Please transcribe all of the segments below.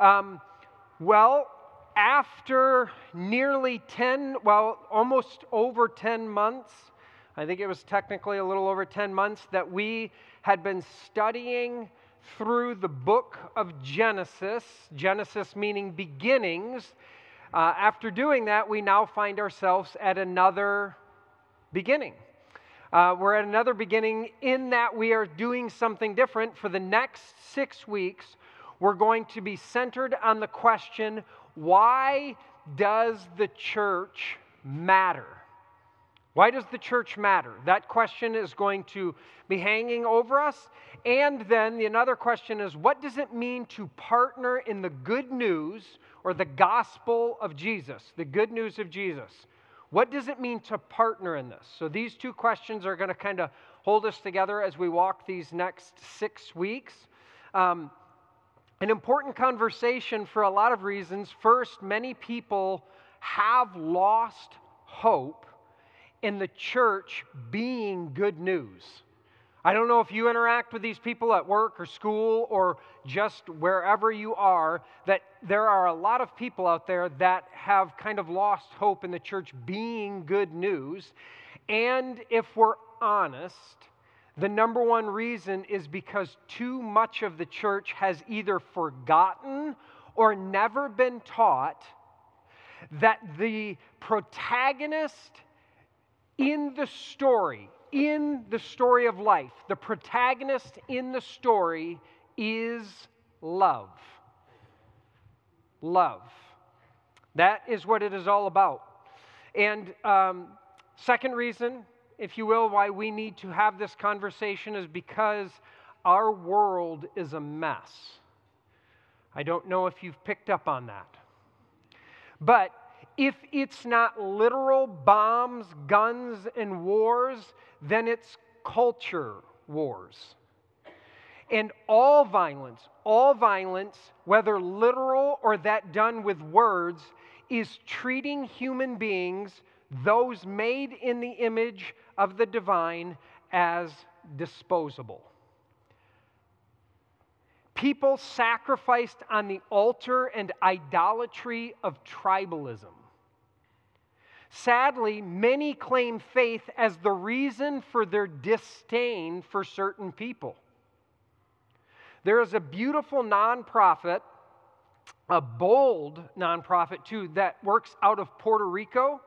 Um, well, after nearly 10, well, almost over 10 months, I think it was technically a little over 10 months, that we had been studying through the book of Genesis, Genesis meaning beginnings. Uh, after doing that, we now find ourselves at another beginning. Uh, we're at another beginning in that we are doing something different. For the next six weeks, we're going to be centered on the question why does the church matter? Why does the church matter? That question is going to be hanging over us. And then the another question is what does it mean to partner in the good news or the gospel of Jesus, the good news of Jesus? What does it mean to partner in this? So these two questions are going to kind of hold us together as we walk these next six weeks. Um, an important conversation for a lot of reasons. First, many people have lost hope in the church being good news. I don't know if you interact with these people at work or school or just wherever you are, that there are a lot of people out there that have kind of lost hope in the church being good news. And if we're honest, the number one reason is because too much of the church has either forgotten or never been taught that the protagonist in the story, in the story of life, the protagonist in the story is love. Love. That is what it is all about. And um, second reason if you will, why we need to have this conversation is because our world is a mess. I don't know if you've picked up on that. But if it's not literal bombs, guns, and wars, then it's culture wars. And all violence, all violence, whether literal or that done with words, is treating human beings, those made in the image of the divine as disposable. People sacrificed on the altar and idolatry of tribalism. Sadly, many claim faith as the reason for their disdain for certain people. There is a beautiful nonprofit, a bold nonprofit too, that works out of Puerto Rico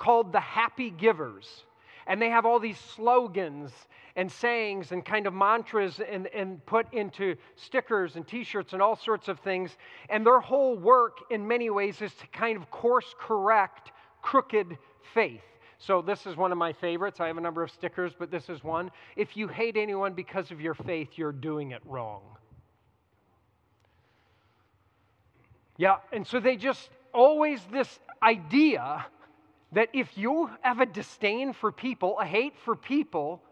called the Happy Givers. And they have all these slogans and sayings and kind of mantras and, and put into stickers and t shirts and all sorts of things. And their whole work, in many ways, is to kind of course correct crooked faith. So, this is one of my favorites. I have a number of stickers, but this is one. If you hate anyone because of your faith, you're doing it wrong. Yeah, and so they just always this idea that if you have a disdain for people, a hate for people,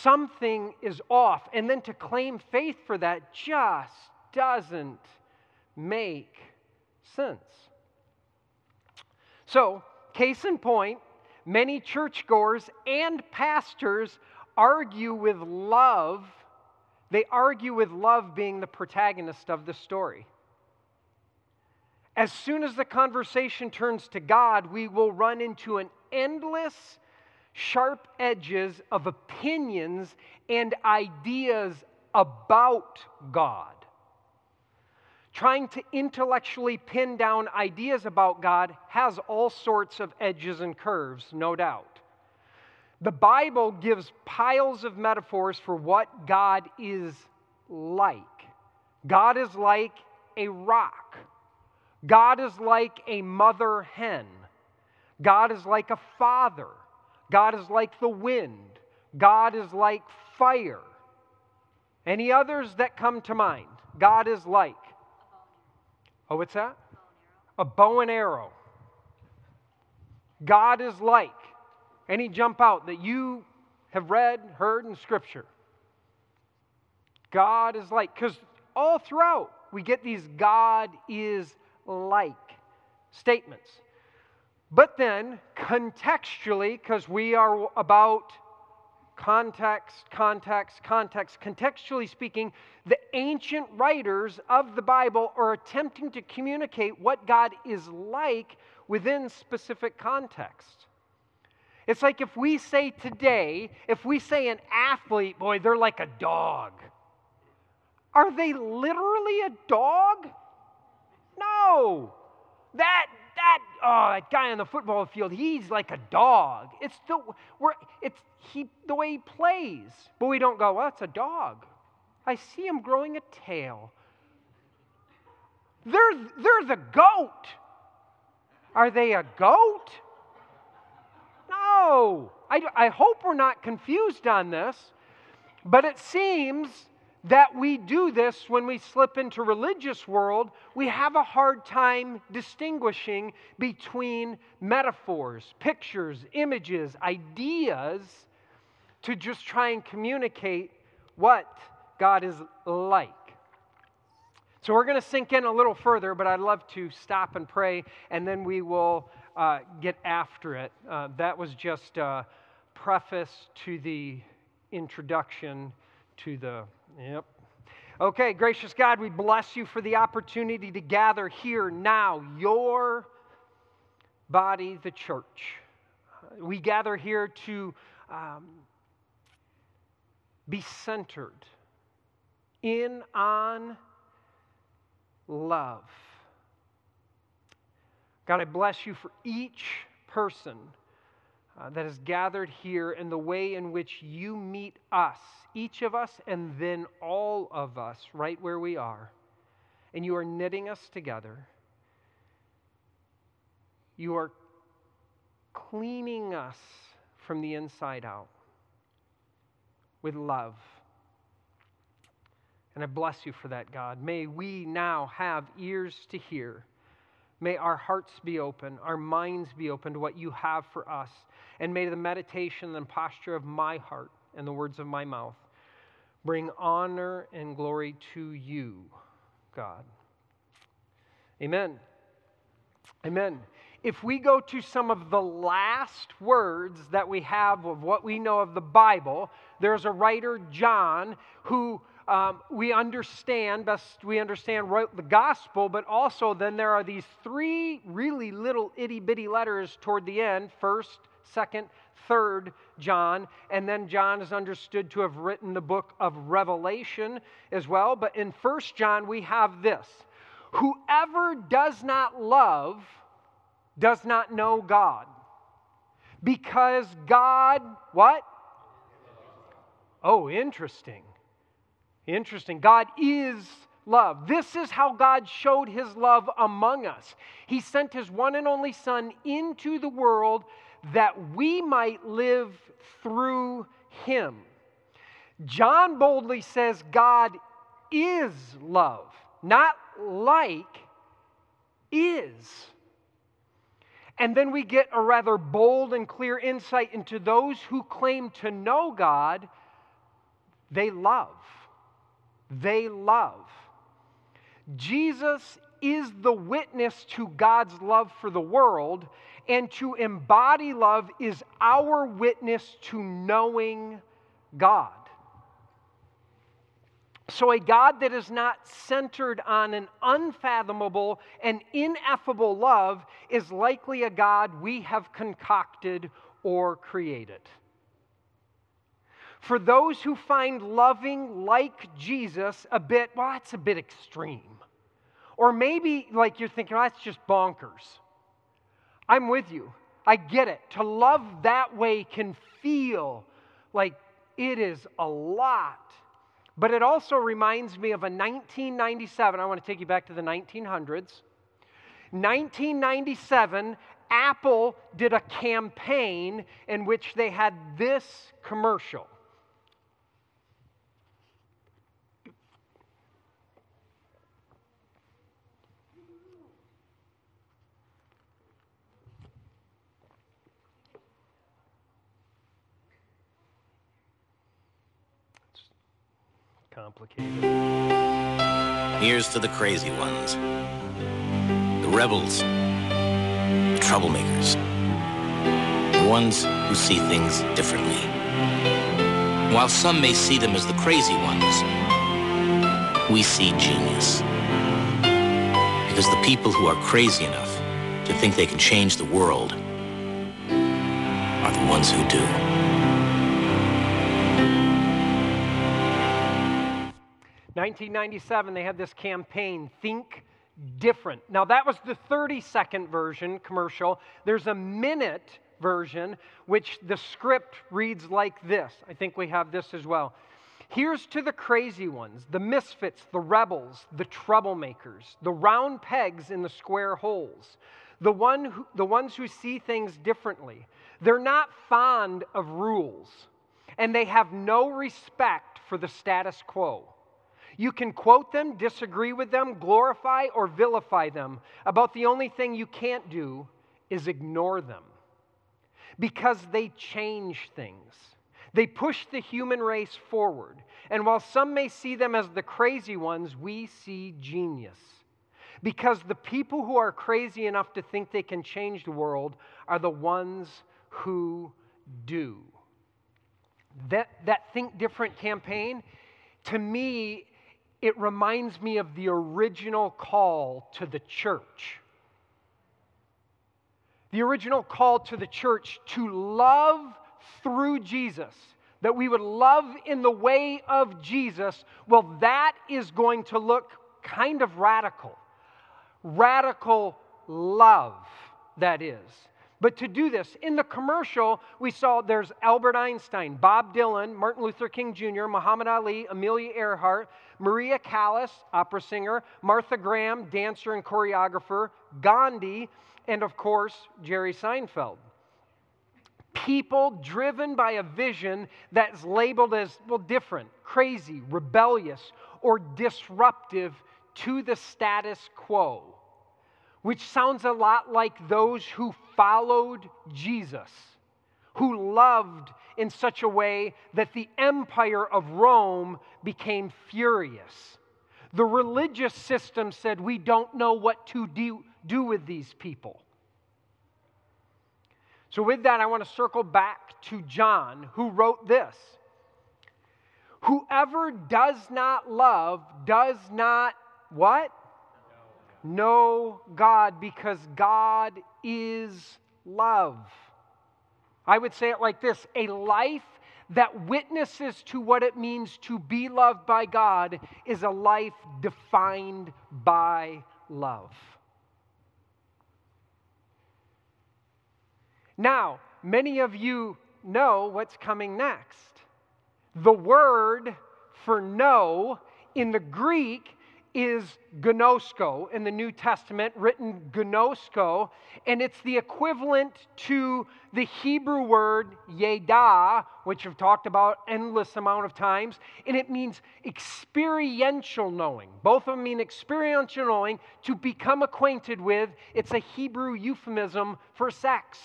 something is off. And then to claim faith for that just doesn't make sense. So, case in point, many churchgoers and pastors argue with love. They argue with love being the protagonist of the story. As soon as the conversation turns to God, we will run into an endless, sharp edges of opinions and ideas about God. Trying to intellectually pin down ideas about God has all sorts of edges and curves, no doubt. The Bible gives piles of metaphors for what God is like. God is like a rock. God is like a mother hen. God is like a father. God is like the wind. God is like fire. Any others that come to mind? God is like. Oh, what's that? A bow and arrow. God is like. Any jump out that you have read, heard in Scripture? God is like. Because all throughout we get these God is like statements. But then, contextually, because we are about Context, context, context. Contextually speaking, the ancient writers of the Bible are attempting to communicate what God is like within specific context. It's like if we say today, if we say an athlete, boy, they're like a dog. Are they literally a dog? No. That that oh that guy on the football field, he's like a dog. It's the we're it's he the way he plays. But we don't go, well, it's a dog. I see him growing a tail. They're they're the goat. Are they a goat? No. I, I hope we're not confused on this, but it seems that we do this when we slip into religious world we have a hard time distinguishing between metaphors pictures images ideas to just try and communicate what god is like. So we're going to sink in a little further but i'd love to stop and pray and then we will uh, get after it. Uh, that was just a preface to the introduction to the Yep. Okay, gracious God, we bless you for the opportunity to gather here now, your body, the church. We gather here to um, be centered in on love. God, I bless you for each person uh, that is gathered here and the way in which you meet us, each of us, and then all of us, right where we are. And you are knitting us together. You are cleaning us from the inside out with love. And I bless you for that, God. May we now have ears to hear. May our hearts be open, our minds be open to what you have for us. And may the meditation and posture of my heart and the words of my mouth bring honor and glory to you, God. Amen. Amen. If we go to some of the last words that we have of what we know of the Bible, there's a writer, John, who um, we understand, best we understand wrote the gospel, but also then there are these three really little itty bitty letters toward the end first, second, third John, and then John is understood to have written the book of Revelation as well. But in first John, we have this Whoever does not love does not know God. Because God, what? Oh, interesting. Interesting. God is love. This is how God showed his love among us. He sent his one and only Son into the world that we might live through him. John boldly says God is love, not like, is. And then we get a rather bold and clear insight into those who claim to know God, they love. They love. Jesus is the witness to God's love for the world, and to embody love is our witness to knowing God. So, a God that is not centered on an unfathomable and ineffable love is likely a God we have concocted or created. For those who find loving like Jesus a bit, well, that's a bit extreme. Or maybe like you're thinking, well, that's just bonkers. I'm with you. I get it. To love that way can feel like it is a lot. But it also reminds me of a 1997, I want to take you back to the 1900s. 1997, Apple did a campaign in which they had this commercial. Complicated. Here's to the crazy ones, the rebels, the troublemakers, the ones who see things differently. While some may see them as the crazy ones, we see genius. Because the people who are crazy enough to think they can change the world are the ones who do. 1997, they had this campaign, Think Different. Now, that was the 30 second version commercial. There's a minute version, which the script reads like this. I think we have this as well. Here's to the crazy ones, the misfits, the rebels, the troublemakers, the round pegs in the square holes, the, one who, the ones who see things differently. They're not fond of rules, and they have no respect for the status quo. You can quote them, disagree with them, glorify or vilify them. About the only thing you can't do is ignore them because they change things. They push the human race forward. And while some may see them as the crazy ones, we see genius. Because the people who are crazy enough to think they can change the world are the ones who do. That, that Think Different campaign, to me, it reminds me of the original call to the church. The original call to the church to love through Jesus, that we would love in the way of Jesus. Well, that is going to look kind of radical. Radical love, that is. But to do this, in the commercial, we saw there's Albert Einstein, Bob Dylan, Martin Luther King Jr., Muhammad Ali, Amelia Earhart, Maria Callas, opera singer, Martha Graham, dancer and choreographer, Gandhi, and of course, Jerry Seinfeld. People driven by a vision that's labeled as, well, different, crazy, rebellious, or disruptive to the status quo which sounds a lot like those who followed Jesus, who loved in such a way that the empire of Rome became furious. The religious system said, We don't know what to do, do with these people. So, with that, I want to circle back to John, who wrote this Whoever does not love does not what? Know God because God is love. I would say it like this a life that witnesses to what it means to be loved by God is a life defined by love. Now, many of you know what's coming next. The word for know in the Greek is gnosko in the New Testament, written gnosko, and it's the equivalent to the Hebrew word yeda, which I've talked about endless amount of times, and it means experiential knowing. Both of them mean experiential knowing, to become acquainted with. It's a Hebrew euphemism for sex.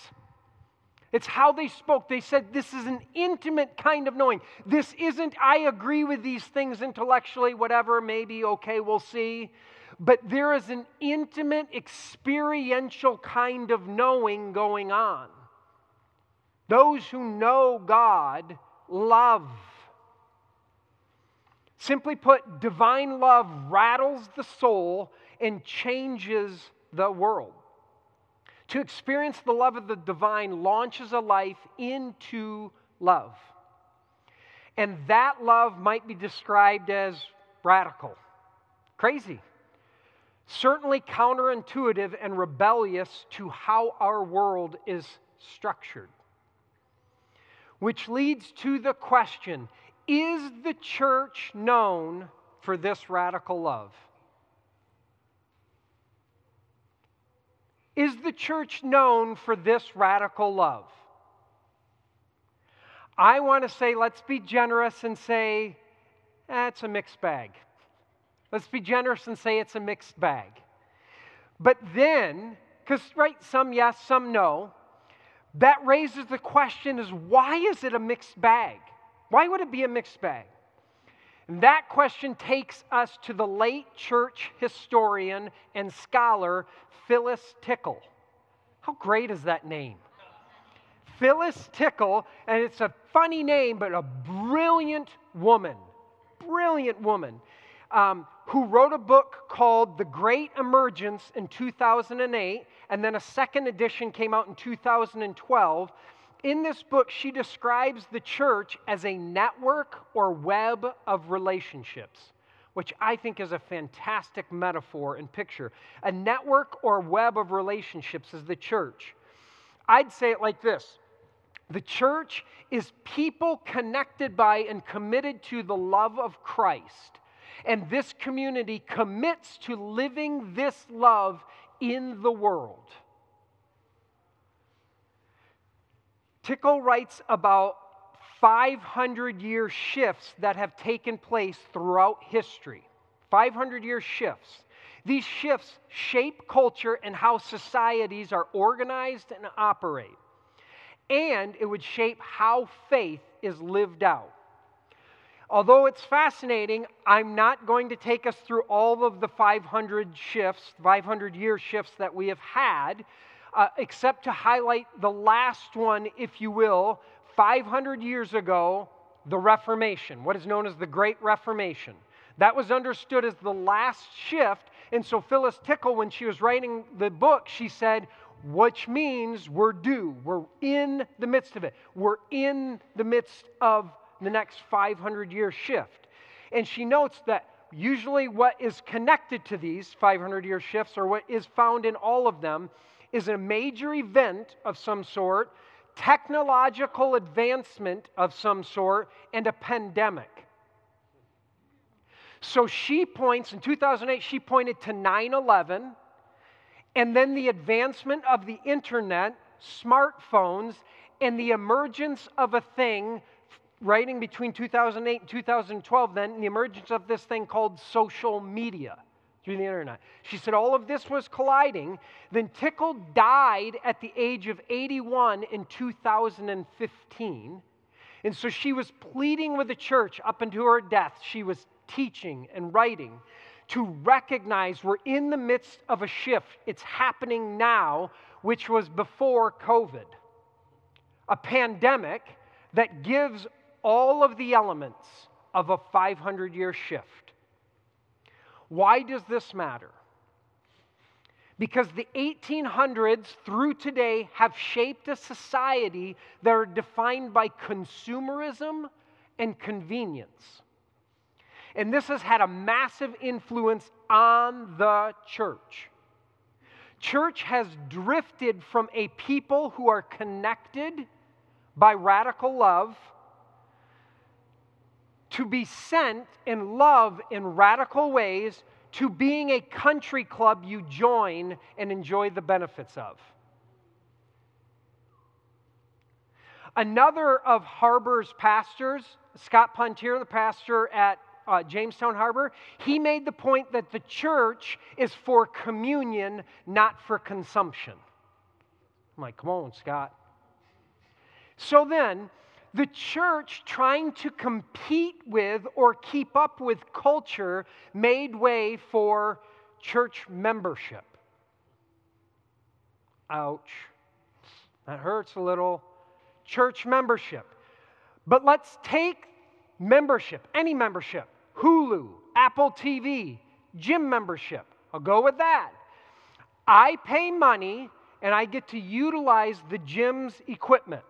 It's how they spoke. They said this is an intimate kind of knowing. This isn't, I agree with these things intellectually, whatever, maybe, okay, we'll see. But there is an intimate, experiential kind of knowing going on. Those who know God love. Simply put, divine love rattles the soul and changes the world. To experience the love of the divine launches a life into love. And that love might be described as radical, crazy, certainly counterintuitive and rebellious to how our world is structured. Which leads to the question is the church known for this radical love? Is the church known for this radical love? I want to say, let's be generous and say, eh, it's a mixed bag. Let's be generous and say it's a mixed bag. But then, because, right, some yes, some no, that raises the question is why is it a mixed bag? Why would it be a mixed bag? And that question takes us to the late church historian and scholar Phyllis Tickle. How great is that name? Phyllis Tickle, and it's a funny name, but a brilliant woman, brilliant woman, um, who wrote a book called The Great Emergence in 2008, and then a second edition came out in 2012. In this book, she describes the church as a network or web of relationships, which I think is a fantastic metaphor and picture. A network or web of relationships is the church. I'd say it like this The church is people connected by and committed to the love of Christ. And this community commits to living this love in the world. Tickle writes about 500 year shifts that have taken place throughout history. 500 year shifts. These shifts shape culture and how societies are organized and operate. And it would shape how faith is lived out. Although it's fascinating, I'm not going to take us through all of the 500 shifts, 500 year shifts that we have had uh, except to highlight the last one, if you will, 500 years ago, the Reformation, what is known as the Great Reformation. That was understood as the last shift. And so Phyllis Tickle, when she was writing the book, she said, which means we're due. We're in the midst of it. We're in the midst of the next 500 year shift. And she notes that usually what is connected to these 500 year shifts, or what is found in all of them, is a major event of some sort, technological advancement of some sort, and a pandemic. So she points, in 2008, she pointed to 9 11, and then the advancement of the internet, smartphones, and the emergence of a thing, writing between 2008 and 2012, then the emergence of this thing called social media through the internet. She said all of this was colliding. Then Tickle died at the age of 81 in 2015. And so she was pleading with the church up until her death. She was teaching and writing to recognize we're in the midst of a shift. It's happening now, which was before COVID. A pandemic that gives all of the elements of a 500 year shift. Why does this matter? Because the 1800s through today have shaped a society that are defined by consumerism and convenience. And this has had a massive influence on the church. Church has drifted from a people who are connected by radical love to be sent in love in radical ways to being a country club you join and enjoy the benefits of. Another of Harbor's pastors, Scott Pontier, the pastor at uh, Jamestown Harbor, he made the point that the church is for communion, not for consumption. I'm like, come on, Scott. So then, the church trying to compete with or keep up with culture made way for church membership. Ouch. That hurts a little. Church membership. But let's take membership, any membership Hulu, Apple TV, gym membership. I'll go with that. I pay money and I get to utilize the gym's equipment.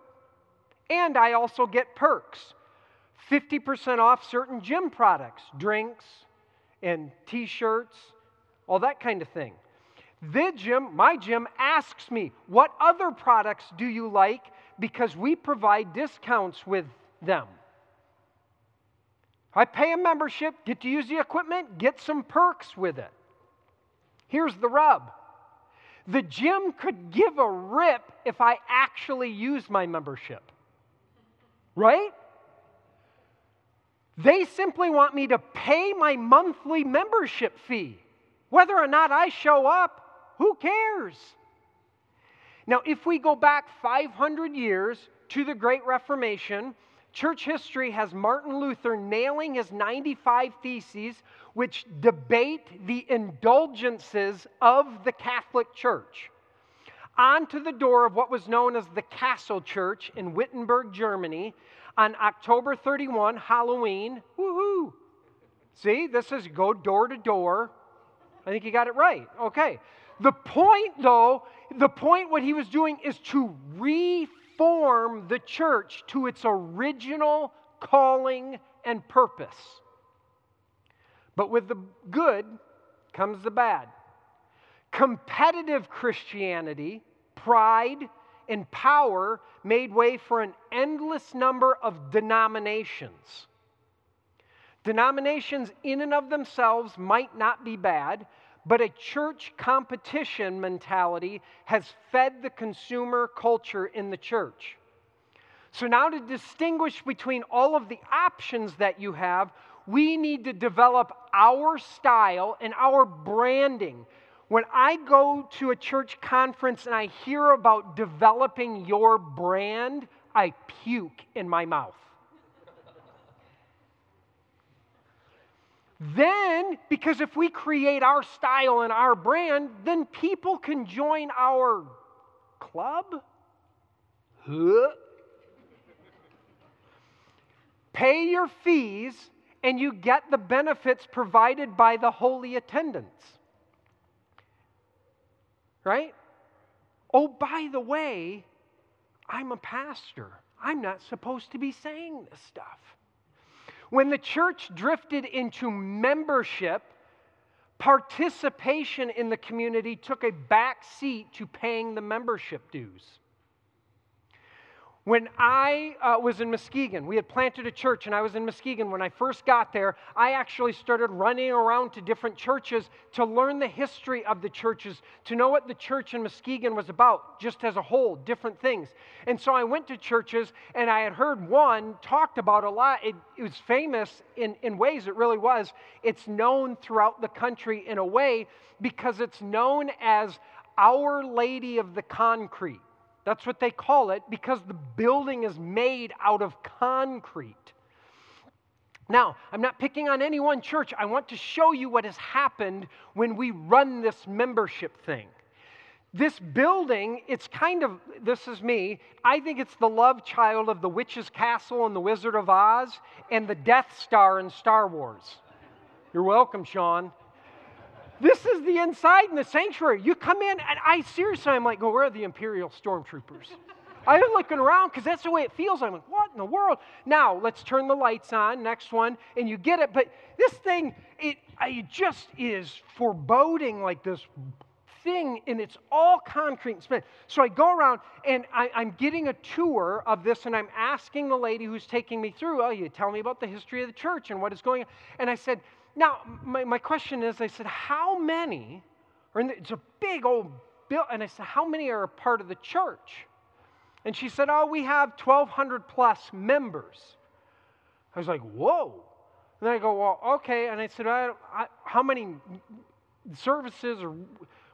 And I also get perks 50% off certain gym products, drinks, and t shirts, all that kind of thing. The gym, my gym, asks me, What other products do you like? Because we provide discounts with them. I pay a membership, get to use the equipment, get some perks with it. Here's the rub the gym could give a rip if I actually use my membership right? They simply want me to pay my monthly membership fee. Whether or not I show up, who cares? Now, if we go back 500 years to the Great Reformation, church history has Martin Luther nailing his 95 Theses, which debate the indulgences of the Catholic Church. Onto the door of what was known as the Castle Church in Wittenberg, Germany, on October 31, Halloween. Woohoo! See, this is go door to door. I think you got it right. Okay. The point, though, the point what he was doing is to reform the church to its original calling and purpose. But with the good comes the bad. Competitive Christianity, pride, and power made way for an endless number of denominations. Denominations, in and of themselves, might not be bad, but a church competition mentality has fed the consumer culture in the church. So, now to distinguish between all of the options that you have, we need to develop our style and our branding. When I go to a church conference and I hear about developing your brand, I puke in my mouth. then, because if we create our style and our brand, then people can join our club. Huh? Pay your fees and you get the benefits provided by the holy attendants. Right? Oh, by the way, I'm a pastor. I'm not supposed to be saying this stuff. When the church drifted into membership, participation in the community took a back seat to paying the membership dues. When I uh, was in Muskegon, we had planted a church, and I was in Muskegon. When I first got there, I actually started running around to different churches to learn the history of the churches, to know what the church in Muskegon was about, just as a whole, different things. And so I went to churches, and I had heard one talked about a lot. It, it was famous in, in ways, it really was. It's known throughout the country in a way because it's known as Our Lady of the Concrete. That's what they call it because the building is made out of concrete. Now, I'm not picking on any one church. I want to show you what has happened when we run this membership thing. This building, it's kind of, this is me, I think it's the love child of the Witch's Castle and the Wizard of Oz and the Death Star in Star Wars. You're welcome, Sean. This is the inside in the sanctuary. You come in, and I seriously, I'm like, where are the Imperial stormtroopers? I'm looking around because that's the way it feels. I'm like, what in the world? Now, let's turn the lights on, next one, and you get it. But this thing, it, it just is foreboding like this thing, and it's all concrete and. So I go around, and I, am getting a tour of this, and I'm asking the lady who's taking me through, oh, you tell me about the history of the church and what is going on. And I said, now, my, my question is I said, how many are in the, it's a big old bill. And I said, how many are a part of the church? And she said, oh, we have 1,200 plus members. I was like, whoa. And then I go, well, okay. And I said, I, I, how many services or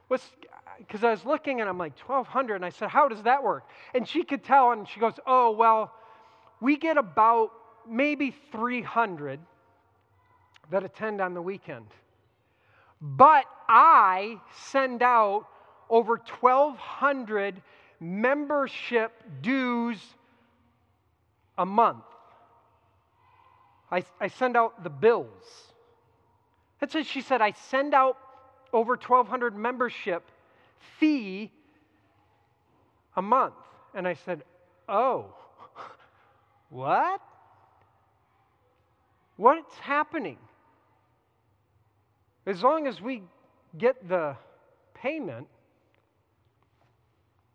what's, because I was looking and I'm like, 1,200. And I said, how does that work? And she could tell. And she goes, oh, well, we get about maybe 300 that attend on the weekend. But I send out over 1,200 membership dues a month. I, I send out the bills. That's what she said. I send out over 1,200 membership fee a month. And I said, Oh, what? What's happening? As long as we get the payment,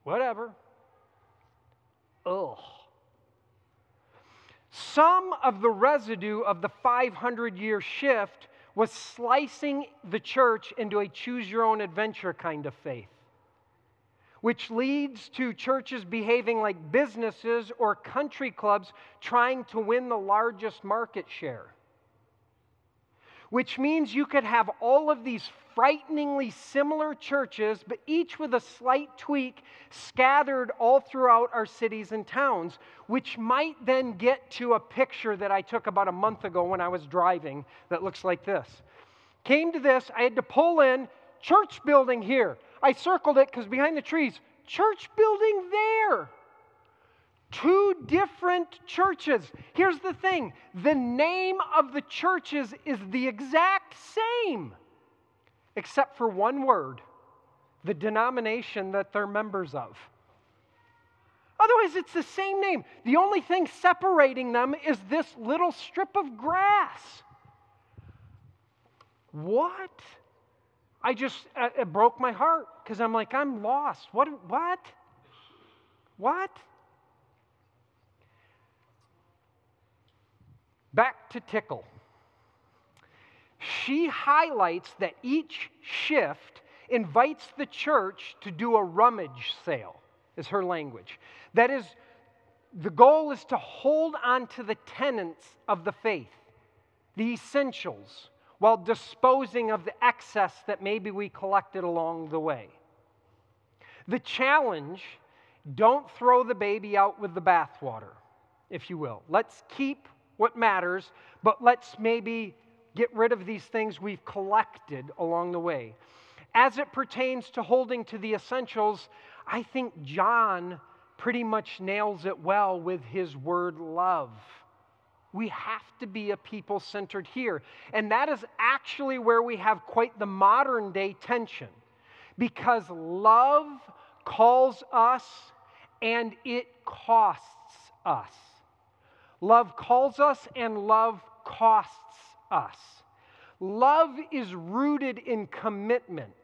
whatever. Ugh. Some of the residue of the 500 year shift was slicing the church into a choose your own adventure kind of faith, which leads to churches behaving like businesses or country clubs trying to win the largest market share which means you could have all of these frighteningly similar churches, but each with a slight tweak scattered all throughout our cities and towns, which might then get to a picture that I took about a month ago when I was driving that looks like this. Came to this, I had to pull in church building here. I circled it because behind the trees, church building there. Two different churches. Here's the thing the name of the churches is the exact same, except for one word the denomination that they're members of. Otherwise, it's the same name. The only thing separating them is this little strip of grass. What? I just, uh, it broke my heart because I'm like, I'm lost. What? What? What? Back to Tickle. She highlights that each shift invites the church to do a rummage sale, is her language. That is, the goal is to hold on to the tenets of the faith, the essentials, while disposing of the excess that maybe we collected along the way. The challenge don't throw the baby out with the bathwater, if you will. Let's keep what matters, but let's maybe get rid of these things we've collected along the way. As it pertains to holding to the essentials, I think John pretty much nails it well with his word love. We have to be a people centered here. And that is actually where we have quite the modern day tension because love calls us and it costs us. Love calls us and love costs us. Love is rooted in commitment,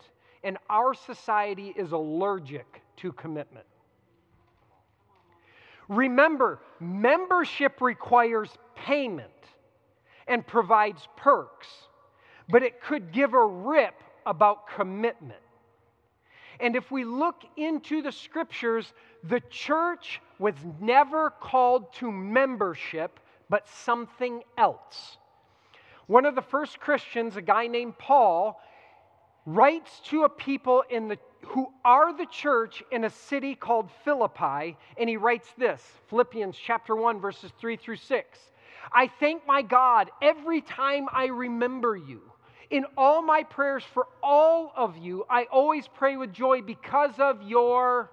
and our society is allergic to commitment. Remember, membership requires payment and provides perks, but it could give a rip about commitment. And if we look into the scriptures, the church was never called to membership, but something else. One of the first Christians, a guy named Paul, writes to a people in the, who are the church in a city called Philippi, and he writes this Philippians chapter 1, verses 3 through 6. I thank my God every time I remember you. In all my prayers for all of you, I always pray with joy because of your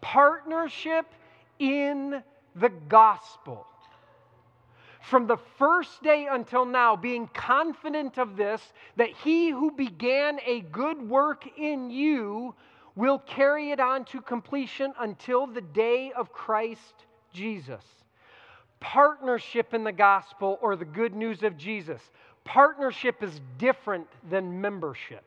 partnership in the gospel from the first day until now, being confident of this, that he who began a good work in you will carry it on to completion until the day of Christ Jesus. Partnership in the gospel or the good news of Jesus. Partnership is different than membership.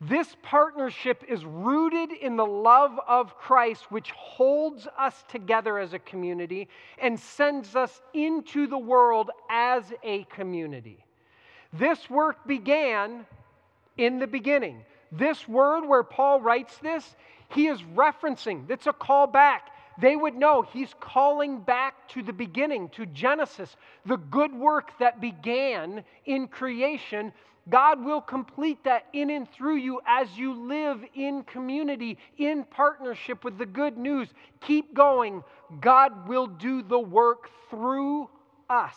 This partnership is rooted in the love of Christ, which holds us together as a community and sends us into the world as a community. This work began in the beginning. This word where Paul writes this, he is referencing, it's a call back. They would know he's calling back to the beginning, to Genesis, the good work that began in creation God will complete that in and through you as you live in community, in partnership with the good news. Keep going. God will do the work through us.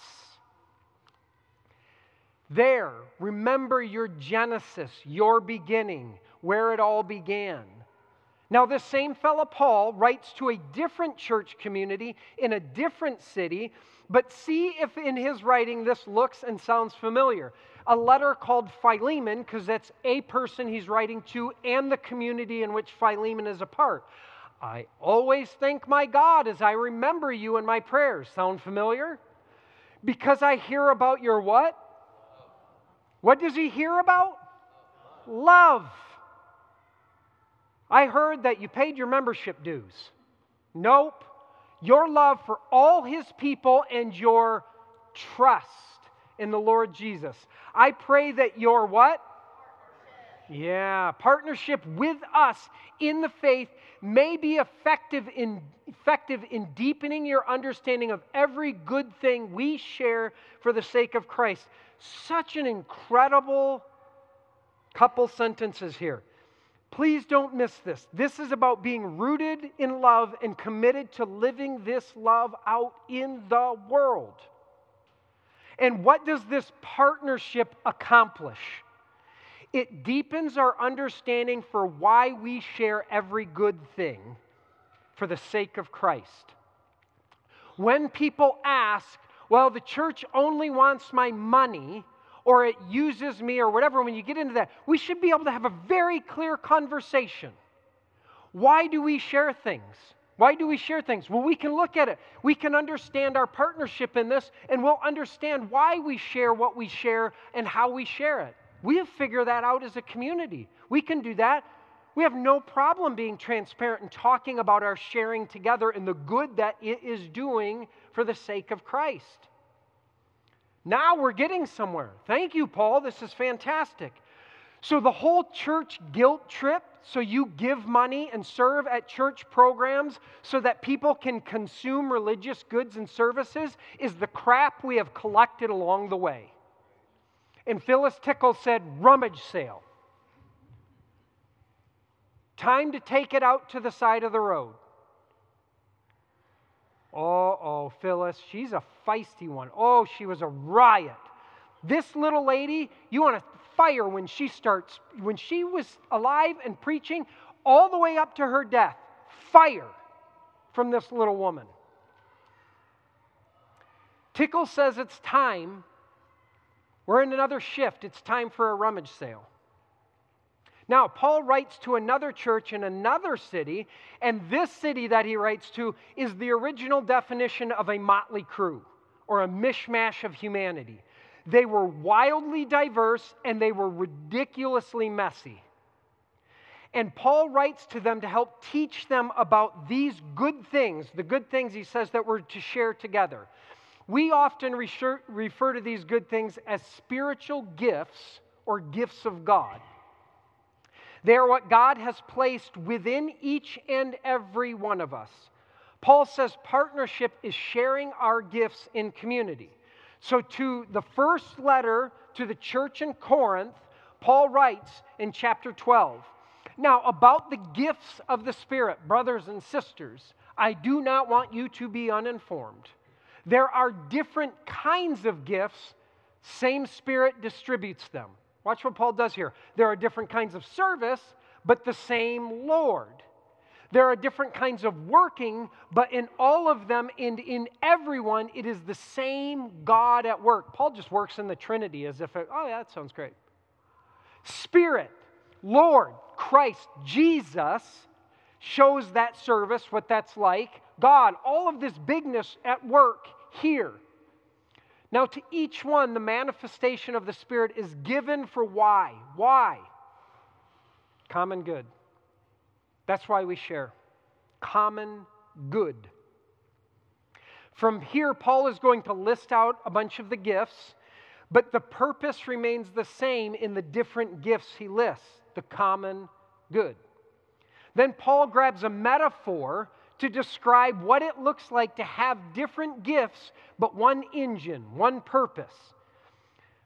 There, remember your Genesis, your beginning, where it all began. Now, this same fellow Paul writes to a different church community in a different city, but see if in his writing this looks and sounds familiar a letter called Philemon, because that's a person he's writing to and the community in which Philemon is a part. I always thank my God as I remember you in my prayers. Sound familiar? Because I hear about your what? What does he hear about? Love. I heard that you paid your membership dues. Nope. Your love for all his people and your trust in the Lord Jesus. I pray that your what? Yeah, partnership with us in the faith may be effective in, effective in deepening your understanding of every good thing we share for the sake of Christ. Such an incredible couple sentences here. Please don't miss this. This is about being rooted in love and committed to living this love out in the world. And what does this partnership accomplish? It deepens our understanding for why we share every good thing for the sake of Christ. When people ask, well, the church only wants my money or it uses me or whatever, when you get into that, we should be able to have a very clear conversation. Why do we share things? Why do we share things? Well, we can look at it. We can understand our partnership in this, and we'll understand why we share what we share and how we share it. We have figured that out as a community. We can do that. We have no problem being transparent and talking about our sharing together and the good that it is doing for the sake of Christ. Now we're getting somewhere. Thank you, Paul. This is fantastic. So, the whole church guilt trip, so you give money and serve at church programs so that people can consume religious goods and services, is the crap we have collected along the way. And Phyllis Tickle said, rummage sale. Time to take it out to the side of the road. Oh, oh, Phyllis, she's a feisty one. Oh, she was a riot. This little lady, you want to fire when she starts, when she was alive and preaching, all the way up to her death. Fire from this little woman. Tickle says it's time. We're in another shift. It's time for a rummage sale. Now, Paul writes to another church in another city, and this city that he writes to is the original definition of a motley crew or a mishmash of humanity. They were wildly diverse and they were ridiculously messy. And Paul writes to them to help teach them about these good things, the good things he says that we're to share together. We often refer to these good things as spiritual gifts or gifts of God. They are what God has placed within each and every one of us. Paul says partnership is sharing our gifts in community. So, to the first letter to the church in Corinth, Paul writes in chapter 12 Now, about the gifts of the Spirit, brothers and sisters, I do not want you to be uninformed. There are different kinds of gifts, same Spirit distributes them. Watch what Paul does here. There are different kinds of service, but the same Lord. There are different kinds of working, but in all of them and in everyone, it is the same God at work. Paul just works in the Trinity as if, oh, yeah, that sounds great. Spirit, Lord, Christ, Jesus shows that service, what that's like. God, all of this bigness at work here. Now, to each one, the manifestation of the Spirit is given for why? Why? Common good. That's why we share. Common good. From here, Paul is going to list out a bunch of the gifts, but the purpose remains the same in the different gifts he lists the common good. Then Paul grabs a metaphor to describe what it looks like to have different gifts, but one engine, one purpose.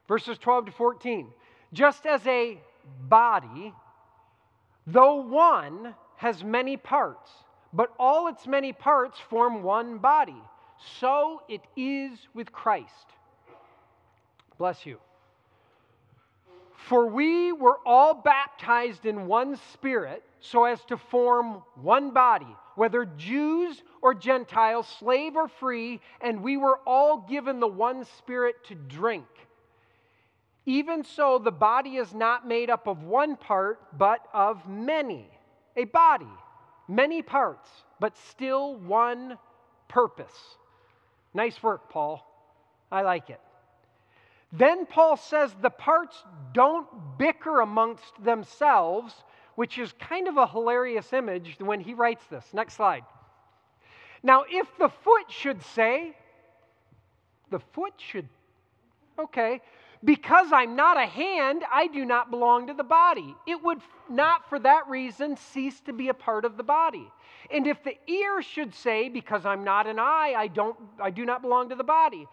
Verses 12 to 14. Just as a body, though one, has many parts, but all its many parts form one body. So it is with Christ. Bless you. For we were all baptized in one spirit so as to form one body, whether Jews or Gentiles, slave or free, and we were all given the one spirit to drink. Even so, the body is not made up of one part, but of many a body, many parts, but still one purpose. Nice work, Paul. I like it. Then Paul says the parts don't bicker amongst themselves, which is kind of a hilarious image when he writes this. Next slide. Now, if the foot should say, the foot should, okay, because I'm not a hand, I do not belong to the body. It would not for that reason cease to be a part of the body. And if the ear should say, because I'm not an eye, I, don't, I do not belong to the body,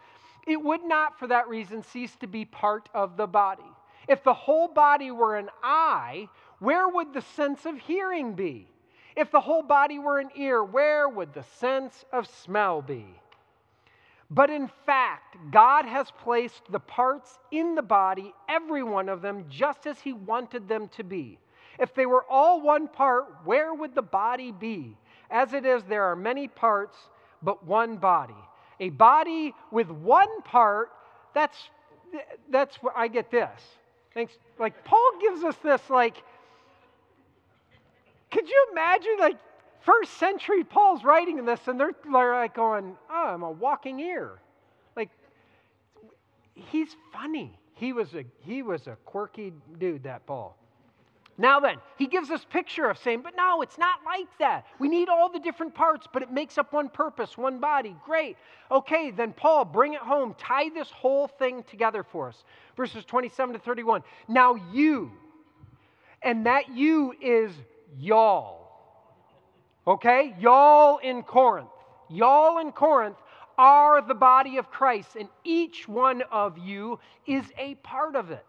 it would not for that reason cease to be part of the body. If the whole body were an eye, where would the sense of hearing be? If the whole body were an ear, where would the sense of smell be? But in fact, God has placed the parts in the body, every one of them, just as He wanted them to be. If they were all one part, where would the body be? As it is, there are many parts, but one body. A body with one part, that's, that's where I get this. Thanks. Like, Paul gives us this, like, could you imagine, like, first century Paul's writing this, and they're, they're like going, oh, I'm a walking ear. Like, he's funny. He was a, he was a quirky dude, that Paul. Now then, he gives this picture of saying, but no, it's not like that. We need all the different parts, but it makes up one purpose, one body. Great. Okay, then Paul, bring it home. Tie this whole thing together for us. Verses 27 to 31. Now you, and that you is y'all. Okay? Y'all in Corinth. Y'all in Corinth are the body of Christ, and each one of you is a part of it.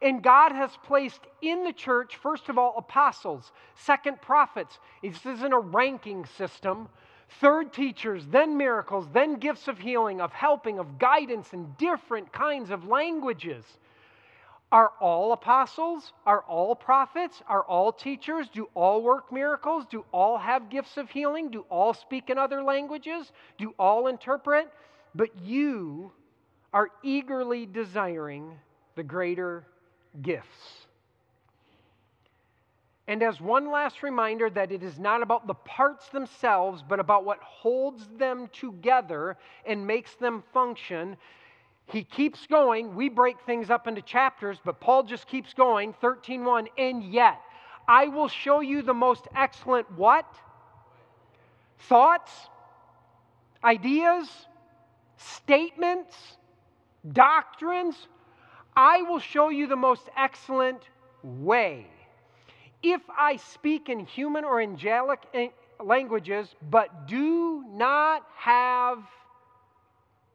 And God has placed in the church, first of all, apostles, second, prophets. This isn't a ranking system. Third, teachers, then miracles, then gifts of healing, of helping, of guidance, and different kinds of languages. Are all apostles? Are all prophets? Are all teachers? Do all work miracles? Do all have gifts of healing? Do all speak in other languages? Do all interpret? But you are eagerly desiring the greater gifts. And as one last reminder that it is not about the parts themselves, but about what holds them together and makes them function, he keeps going. We break things up into chapters, but Paul just keeps going. 13:1 and yet I will show you the most excellent what? Thoughts, ideas, statements, doctrines. I will show you the most excellent way. If I speak in human or angelic eh, languages, but do not have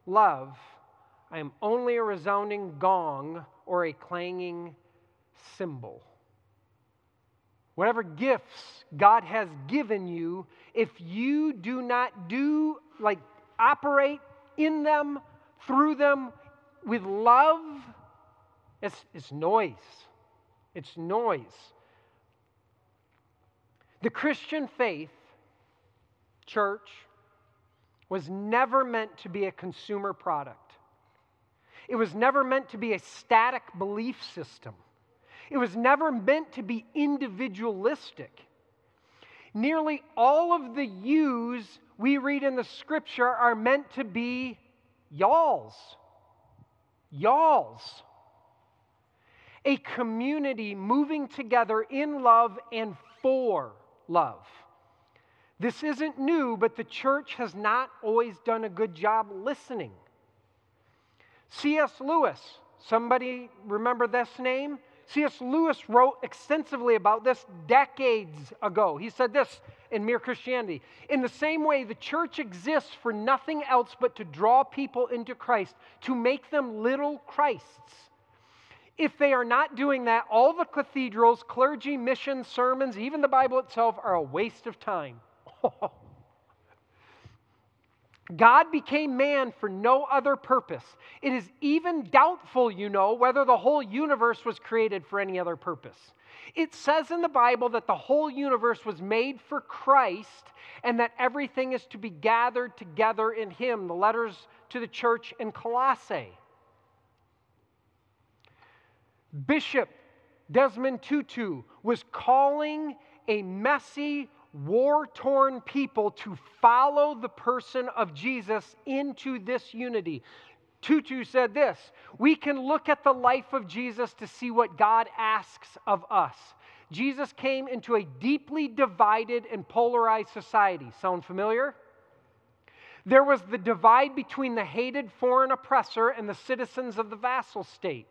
love, I am only a resounding gong or a clanging cymbal. Whatever gifts God has given you, if you do not do, like, operate in them, through them, with love, it's, it's noise. It's noise. The Christian faith, church, was never meant to be a consumer product. It was never meant to be a static belief system. It was never meant to be individualistic. Nearly all of the yous we read in the scripture are meant to be y'alls. Y'alls. A community moving together in love and for love. This isn't new, but the church has not always done a good job listening. C.S. Lewis, somebody remember this name? C.S. Lewis wrote extensively about this decades ago. He said this in Mere Christianity In the same way, the church exists for nothing else but to draw people into Christ, to make them little Christs. If they are not doing that, all the cathedrals, clergy, missions, sermons, even the Bible itself are a waste of time. God became man for no other purpose. It is even doubtful, you know, whether the whole universe was created for any other purpose. It says in the Bible that the whole universe was made for Christ and that everything is to be gathered together in Him. The letters to the church in Colossae. Bishop Desmond Tutu was calling a messy, war torn people to follow the person of Jesus into this unity. Tutu said this We can look at the life of Jesus to see what God asks of us. Jesus came into a deeply divided and polarized society. Sound familiar? There was the divide between the hated foreign oppressor and the citizens of the vassal state.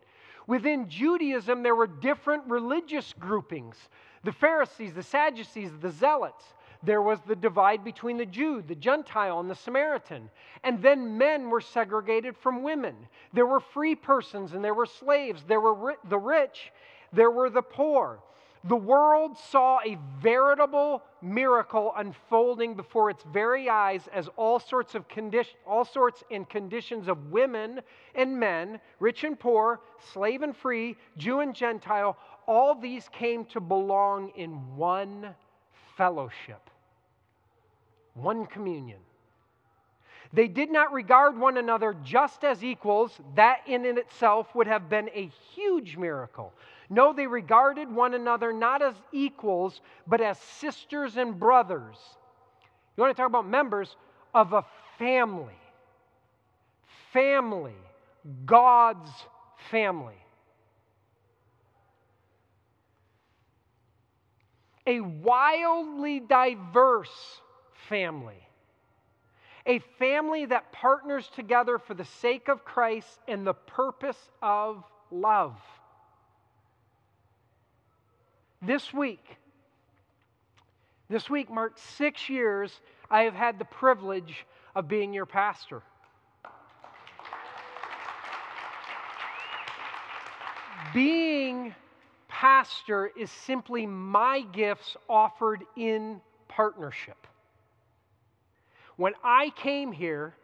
Within Judaism, there were different religious groupings the Pharisees, the Sadducees, the Zealots. There was the divide between the Jew, the Gentile, and the Samaritan. And then men were segregated from women. There were free persons and there were slaves. There were the rich, there were the poor. The world saw a veritable miracle unfolding before its very eyes as all sorts of condition, all sorts and conditions of women and men, rich and poor, slave and free, Jew and Gentile, all these came to belong in one fellowship, one communion. They did not regard one another just as equals. That in and itself would have been a huge miracle. No, they regarded one another not as equals, but as sisters and brothers. You want to talk about members of a family. Family. God's family. A wildly diverse family. A family that partners together for the sake of Christ and the purpose of love. This week, this week marks six years I have had the privilege of being your pastor. Being pastor is simply my gifts offered in partnership. When I came here,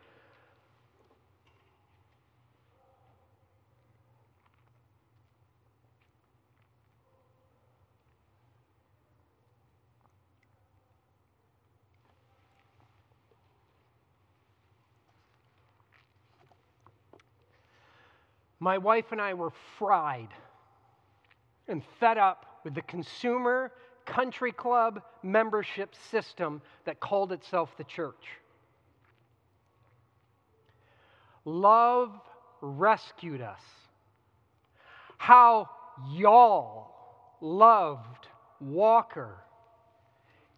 my wife and I were fried and fed up with the consumer country club membership system that called itself the church. Love rescued us. How y'all loved Walker,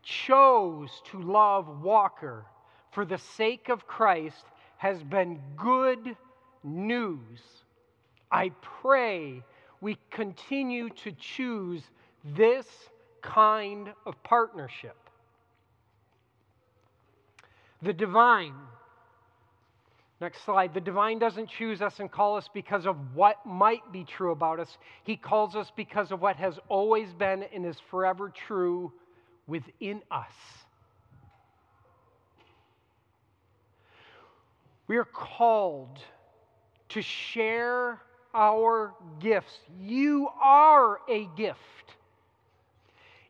chose to love Walker for the sake of Christ has been good news. I pray we continue to choose this kind of partnership. The divine. Next slide. The divine doesn't choose us and call us because of what might be true about us. He calls us because of what has always been and is forever true within us. We are called to share our gifts. You are a gift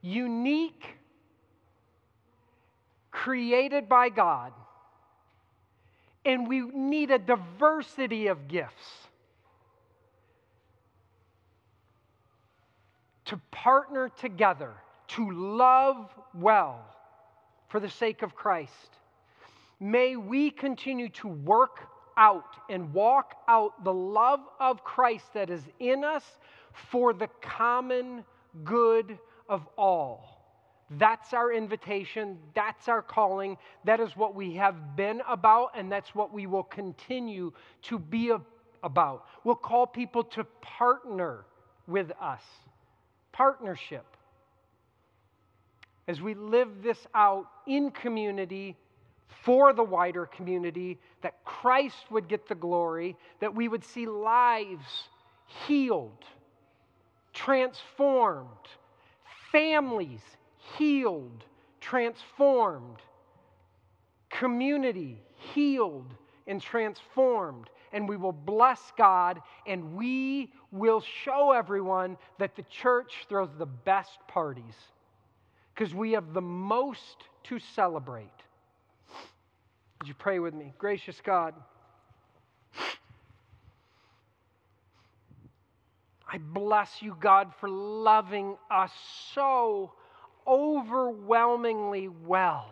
unique, created by God, and we need a diversity of gifts to partner together to love well for the sake of Christ. May we continue to work out and walk out the love of Christ that is in us for the common good of all. That's our invitation. That's our calling. That is what we have been about, and that's what we will continue to be about. We'll call people to partner with us. Partnership. As we live this out in community for the wider community, that Christ would get the glory, that we would see lives healed, transformed families healed, transformed, community healed and transformed. And we will bless God and we will show everyone that the church throws the best parties because we have the most to celebrate. Would you pray with me? Gracious God. I bless you, God, for loving us so overwhelmingly well.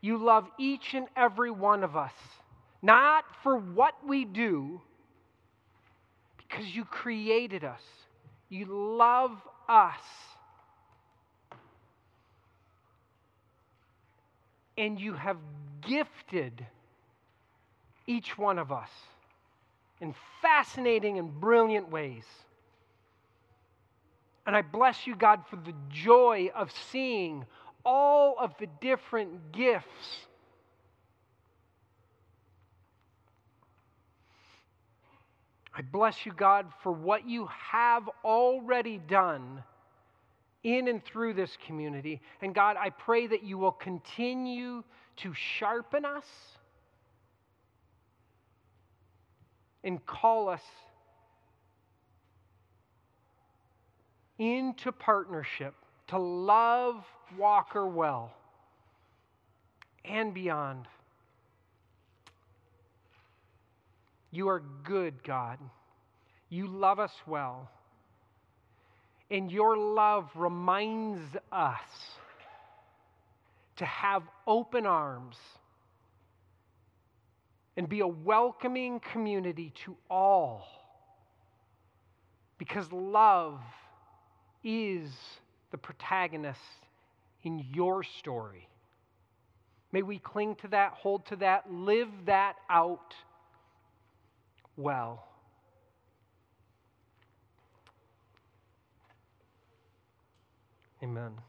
You love each and every one of us, not for what we do, because you created us. You love us. And you have gifted each one of us in fascinating and brilliant ways. And I bless you, God, for the joy of seeing all of the different gifts. I bless you, God, for what you have already done in and through this community. And God, I pray that you will continue to sharpen us and call us into partnership to love Walker well and beyond. You are good, God. You love us well. And your love reminds us to have open arms and be a welcoming community to all. Because love is the protagonist in your story. May we cling to that, hold to that, live that out well. Amen.